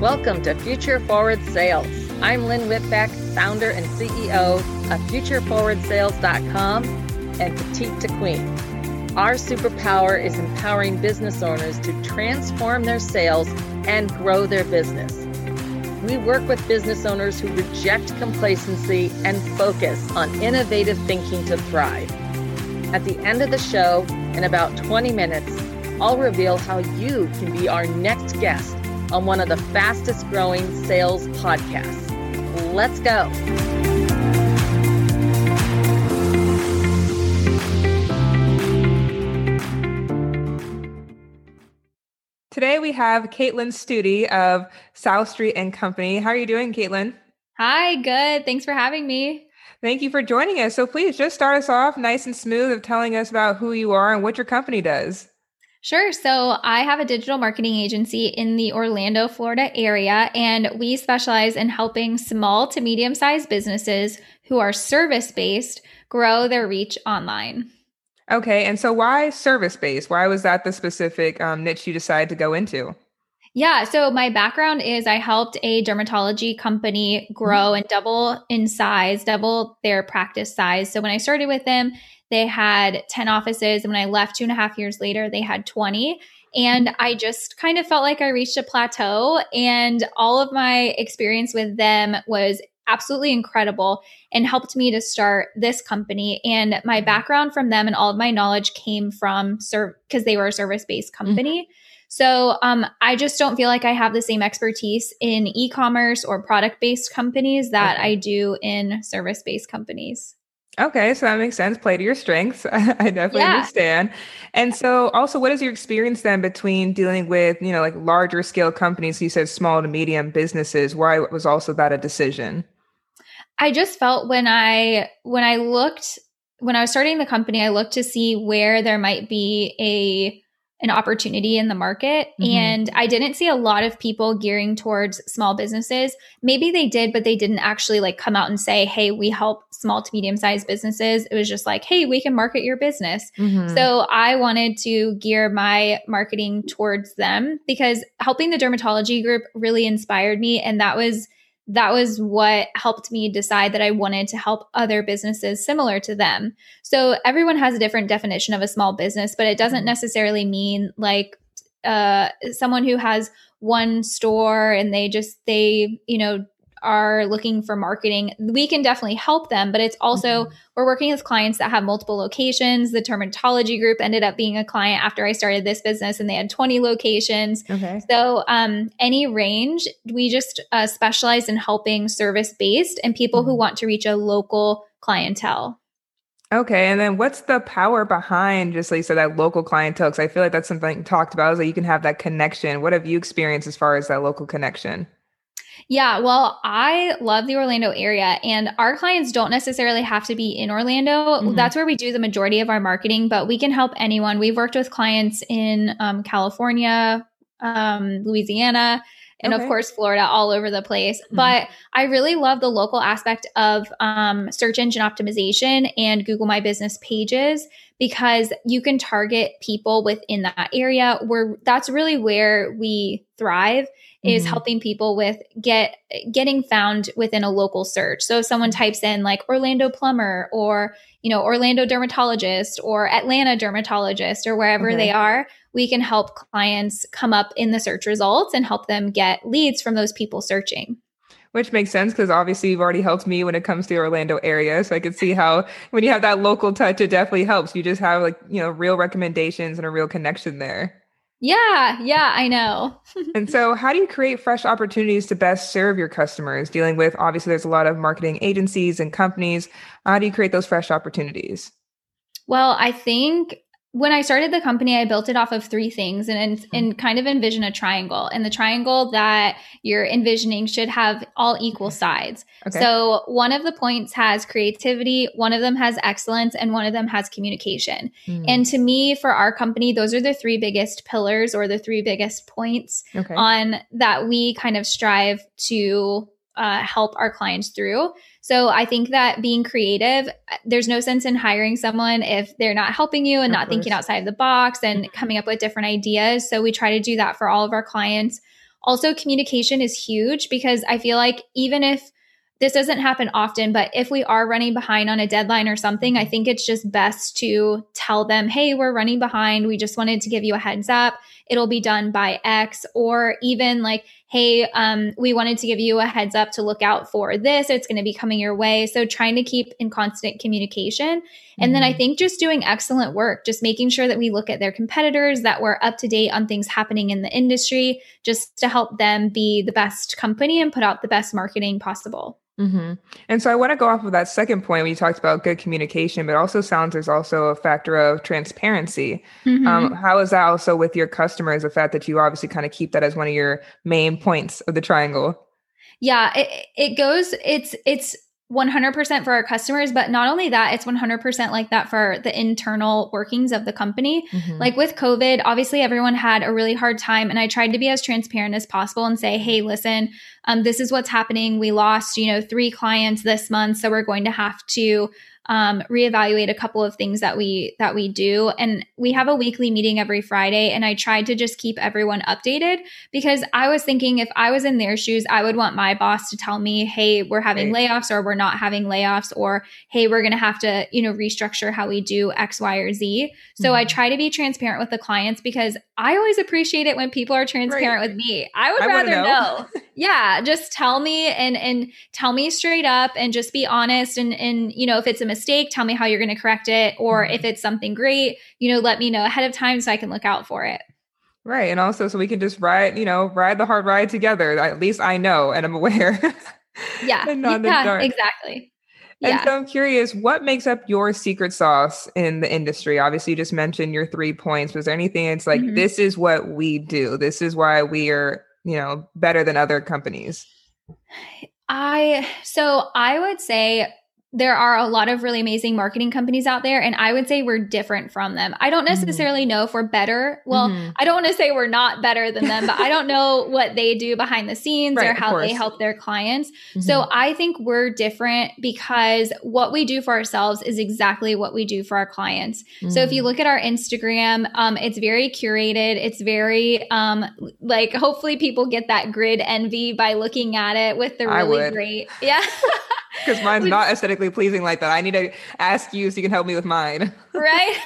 Welcome to Future Forward Sales. I'm Lynn Whitbeck, founder and CEO of FutureForwardSales.com and Petite to Queen. Our superpower is empowering business owners to transform their sales and grow their business. We work with business owners who reject complacency and focus on innovative thinking to thrive. At the end of the show, in about 20 minutes, I'll reveal how you can be our next guest on one of the fastest growing sales podcasts. Let's go. Today we have Caitlin Studi of South Street and Company. How are you doing, Caitlin? Hi, good. Thanks for having me. Thank you for joining us. So please just start us off nice and smooth of telling us about who you are and what your company does. Sure. So I have a digital marketing agency in the Orlando, Florida area, and we specialize in helping small to medium sized businesses who are service based grow their reach online. Okay. And so why service based? Why was that the specific um, niche you decided to go into? Yeah. So my background is I helped a dermatology company grow mm-hmm. and double in size, double their practice size. So when I started with them, they had 10 offices. And when I left two and a half years later, they had 20. And I just kind of felt like I reached a plateau. And all of my experience with them was absolutely incredible and helped me to start this company. And my background from them and all of my knowledge came from serve because they were a service based mm-hmm. company. Mm-hmm. So um, I just don't feel like I have the same expertise in e commerce or product based companies that okay. I do in service based companies. Okay, so that makes sense. Play to your strengths. I definitely yeah. understand. And so also what is your experience then between dealing with, you know, like larger scale companies, you said small to medium businesses, why was also that a decision? I just felt when I when I looked when I was starting the company, I looked to see where there might be a an opportunity in the market. Mm-hmm. And I didn't see a lot of people gearing towards small businesses. Maybe they did, but they didn't actually like come out and say, Hey, we help small to medium sized businesses. It was just like, Hey, we can market your business. Mm-hmm. So I wanted to gear my marketing towards them because helping the dermatology group really inspired me. And that was that was what helped me decide that I wanted to help other businesses similar to them. So everyone has a different definition of a small business, but it doesn't mm-hmm. necessarily mean like uh, someone who has one store and they just they you know are looking for marketing, we can definitely help them. But it's also, mm-hmm. we're working with clients that have multiple locations. The dermatology group ended up being a client after I started this business and they had 20 locations. Okay. So, um, any range, we just uh, specialize in helping service based and people mm-hmm. who want to reach a local clientele. Okay, and then what's the power behind just like so that local clientele? Because I feel like that's something talked about is that you can have that connection. What have you experienced as far as that local connection? Yeah, well, I love the Orlando area, and our clients don't necessarily have to be in Orlando. Mm-hmm. That's where we do the majority of our marketing, but we can help anyone. We've worked with clients in um, California, um, Louisiana, and okay. of course Florida all over the place. Mm-hmm. But I really love the local aspect of um, search engine optimization and Google My Business pages because you can target people within that area where that's really where we thrive is mm-hmm. helping people with get getting found within a local search. So if someone types in like Orlando plumber or you know Orlando dermatologist or Atlanta dermatologist or wherever okay. they are, we can help clients come up in the search results and help them get leads from those people searching which makes sense because obviously you've already helped me when it comes to the Orlando area. So I could see how when you have that local touch, it definitely helps. You just have like, you know, real recommendations and a real connection there. Yeah, yeah, I know. and so, how do you create fresh opportunities to best serve your customers? Dealing with obviously, there's a lot of marketing agencies and companies. How do you create those fresh opportunities? Well, I think when I started the company, I built it off of three things and, and, hmm. and, kind of envision a triangle. And the triangle that you're envisioning should have all equal sides. Okay. So one of the points has creativity, one of them has excellence, and one of them has communication. Mm. And to me, for our company, those are the three biggest pillars or the three biggest points okay. on that we kind of strive to uh, help our clients through. So I think that being creative, there's no sense in hiring someone if they're not helping you and of not course. thinking outside the box and mm-hmm. coming up with different ideas. So we try to do that for all of our clients. Also, communication is huge because I feel like even if this doesn't happen often, but if we are running behind on a deadline or something, I think it's just best to tell them, hey, we're running behind. We just wanted to give you a heads up. It'll be done by X, or even like, hey, um, we wanted to give you a heads up to look out for this. It's going to be coming your way. So trying to keep in constant communication. Mm-hmm. And then I mm-hmm. think just doing excellent work, just making sure that we look at their competitors, that we're up to date on things happening in the industry, just to help them be the best company and put out the best marketing possible. Mm-hmm. And so I want to go off of that second point when you talked about good communication, but also sounds there's also a factor of transparency. Mm-hmm. Um, how is that also with your customers? The fact that you obviously kind of keep that as one of your main points of the triangle. Yeah, it, it goes. It's it's 100% for our customers but not only that it's 100% like that for the internal workings of the company mm-hmm. like with covid obviously everyone had a really hard time and i tried to be as transparent as possible and say hey listen um, this is what's happening we lost you know three clients this month so we're going to have to um, reevaluate a couple of things that we that we do and we have a weekly meeting every friday and i tried to just keep everyone updated because i was thinking if i was in their shoes i would want my boss to tell me hey we're having layoffs or we're not having layoffs or hey we're going to have to you know restructure how we do x y or z so mm-hmm. i try to be transparent with the clients because i always appreciate it when people are transparent right. with me i would I rather know, know. yeah just tell me and and tell me straight up and just be honest and and you know if it's a mistake, tell me how you're going to correct it. Or mm-hmm. if it's something great, you know, let me know ahead of time so I can look out for it. Right. And also, so we can just ride, you know, ride the hard ride together. At least I know and I'm aware. yeah. yeah exactly. And yeah. so I'm curious, what makes up your secret sauce in the industry? Obviously, you just mentioned your three points. Was there anything it's like, mm-hmm. this is what we do? This is why we are, you know, better than other companies? I, so I would say there are a lot of really amazing marketing companies out there and i would say we're different from them i don't mm-hmm. necessarily mm-hmm. know if we're better well mm-hmm. i don't want to say we're not better than them but i don't know what they do behind the scenes right, or how they help their clients mm-hmm. so i think we're different because what we do for ourselves is exactly what we do for our clients so if you mm-hmm. look at our instagram um, it's very curated it's very um, like hopefully people get that grid envy by looking at it with the really great yeah because mine's not aesthetically pleasing like that. I need to ask you so you can help me with mine. right.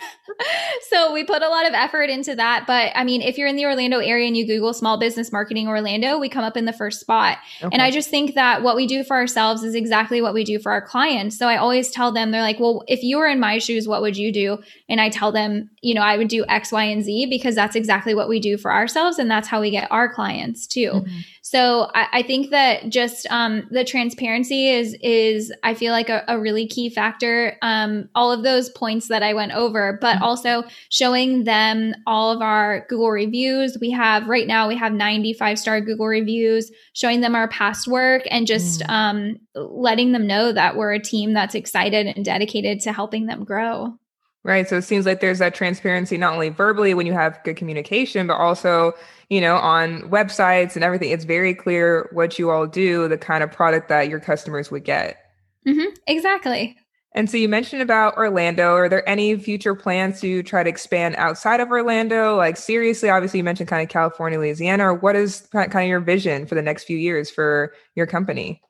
So we put a lot of effort into that. But I mean, if you're in the Orlando area and you Google small business marketing Orlando, we come up in the first spot. Okay. And I just think that what we do for ourselves is exactly what we do for our clients. So I always tell them, they're like, well, if you were in my shoes, what would you do? And I tell them, you know, I would do X, Y, and Z because that's exactly what we do for ourselves. And that's how we get our clients too. Mm-hmm. So I, I, think that just um, the transparency is is I feel like a, a really key factor. Um, all of those points that I went over, but mm-hmm. also showing them all of our Google reviews. We have right now we have 95 star Google reviews, showing them our past work and just mm-hmm. um, letting them know that we're a team that's excited and dedicated to helping them grow. Right. So it seems like there's that transparency, not only verbally when you have good communication, but also, you know, on websites and everything. It's very clear what you all do, the kind of product that your customers would get. Mm-hmm. Exactly. And so you mentioned about Orlando. Are there any future plans to try to expand outside of Orlando? Like, seriously, obviously, you mentioned kind of California, Louisiana. Or what is kind of your vision for the next few years for your company?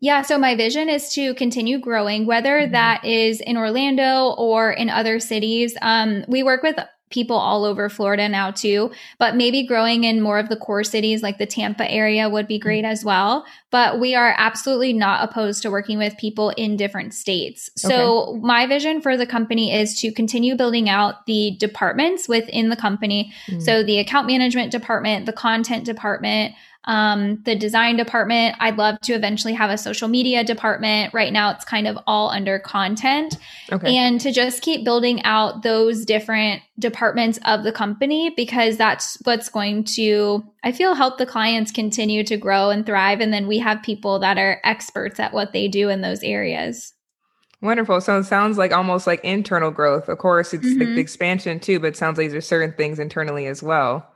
Yeah, so my vision is to continue growing, whether mm-hmm. that is in Orlando or in other cities. Um, we work with people all over Florida now too, but maybe growing in more of the core cities like the Tampa area would be great mm-hmm. as well. But we are absolutely not opposed to working with people in different states. So okay. my vision for the company is to continue building out the departments within the company. Mm-hmm. So the account management department, the content department, um, the design department. I'd love to eventually have a social media department. Right now, it's kind of all under content. Okay. And to just keep building out those different departments of the company because that's what's going to, I feel, help the clients continue to grow and thrive. And then we have people that are experts at what they do in those areas. Wonderful. So it sounds like almost like internal growth. Of course, it's mm-hmm. like the expansion too, but it sounds like there's certain things internally as well.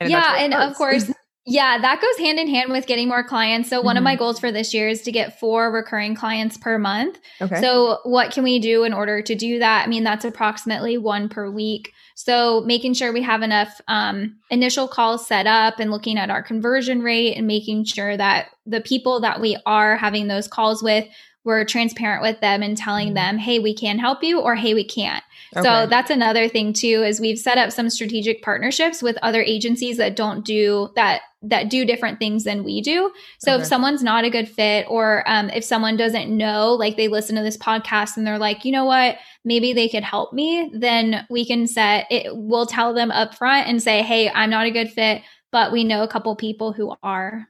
And yeah, and of course, Yeah, that goes hand in hand with getting more clients. So, one mm-hmm. of my mm-hmm. goals for this year is to get four recurring clients per month. Okay. So, what can we do in order to do that? I mean, that's approximately one per week. So, making sure we have enough um, initial calls set up and looking at our conversion rate and making sure that the people that we are having those calls with, we're transparent with them and telling mm-hmm. them, hey, we can help you or hey, we can't. Okay. So that's another thing too is we've set up some strategic partnerships with other agencies that don't do that that do different things than we do. So okay. if someone's not a good fit or um, if someone doesn't know, like they listen to this podcast and they're like, you know what, maybe they could help me, then we can set it. We'll tell them up front and say, hey, I'm not a good fit, but we know a couple people who are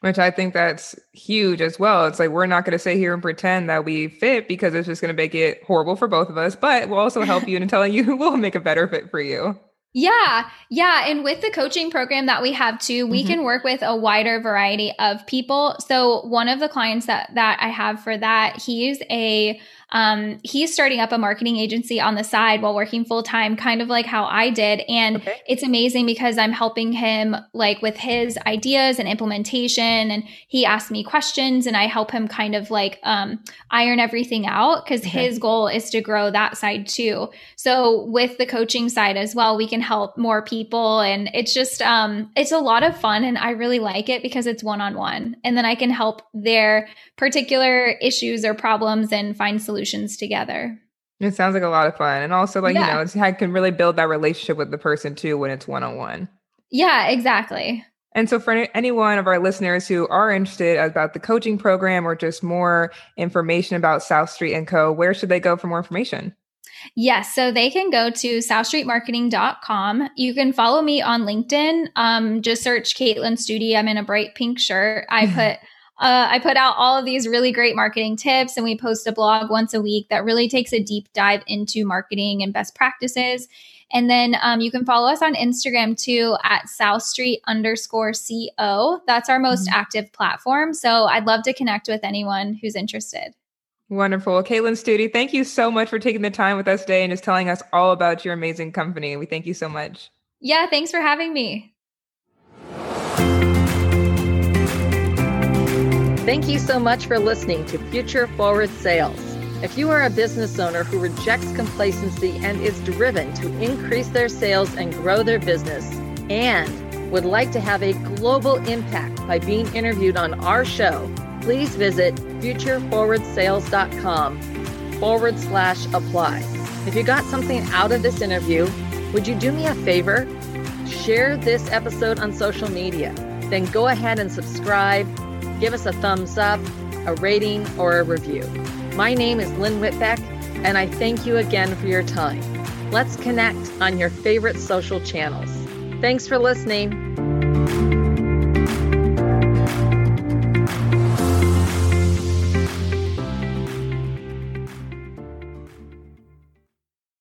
which I think that's huge as well. It's like we're not going to sit here and pretend that we fit because it's just going to make it horrible for both of us, but we'll also help you in telling you we'll make a better fit for you. Yeah. Yeah. And with the coaching program that we have too, we mm-hmm. can work with a wider variety of people. So one of the clients that that I have for that, he's a um, he's starting up a marketing agency on the side while working full time, kind of like how I did. And okay. it's amazing because I'm helping him like with his ideas and implementation. And he asks me questions and I help him kind of like um, iron everything out because okay. his goal is to grow that side too. So with the coaching side as well, we can help more people. And it's just, um, it's a lot of fun. And I really like it because it's one on one. And then I can help their particular issues or problems and find solutions solutions together. It sounds like a lot of fun. And also, like, yeah. you know, it's, I can really build that relationship with the person too when it's one on one. Yeah, exactly. And so, for any one of our listeners who are interested about the coaching program or just more information about South Street and Co., where should they go for more information? Yes, so they can go to southstreetmarketing.com. You can follow me on LinkedIn. Um, just search Caitlin Studi. I'm in a bright pink shirt. I put uh, I put out all of these really great marketing tips, and we post a blog once a week that really takes a deep dive into marketing and best practices. And then um, you can follow us on Instagram too at South Street underscore CO. That's our most mm-hmm. active platform. So I'd love to connect with anyone who's interested. Wonderful. Caitlin Studi, thank you so much for taking the time with us today and just telling us all about your amazing company. We thank you so much. Yeah, thanks for having me. Thank you so much for listening to Future Forward Sales. If you are a business owner who rejects complacency and is driven to increase their sales and grow their business, and would like to have a global impact by being interviewed on our show, please visit futureforwardsales.com forward slash apply. If you got something out of this interview, would you do me a favor? Share this episode on social media. Then go ahead and subscribe give us a thumbs up, a rating, or a review. My name is Lynn Whitbeck, and I thank you again for your time. Let's connect on your favorite social channels. Thanks for listening.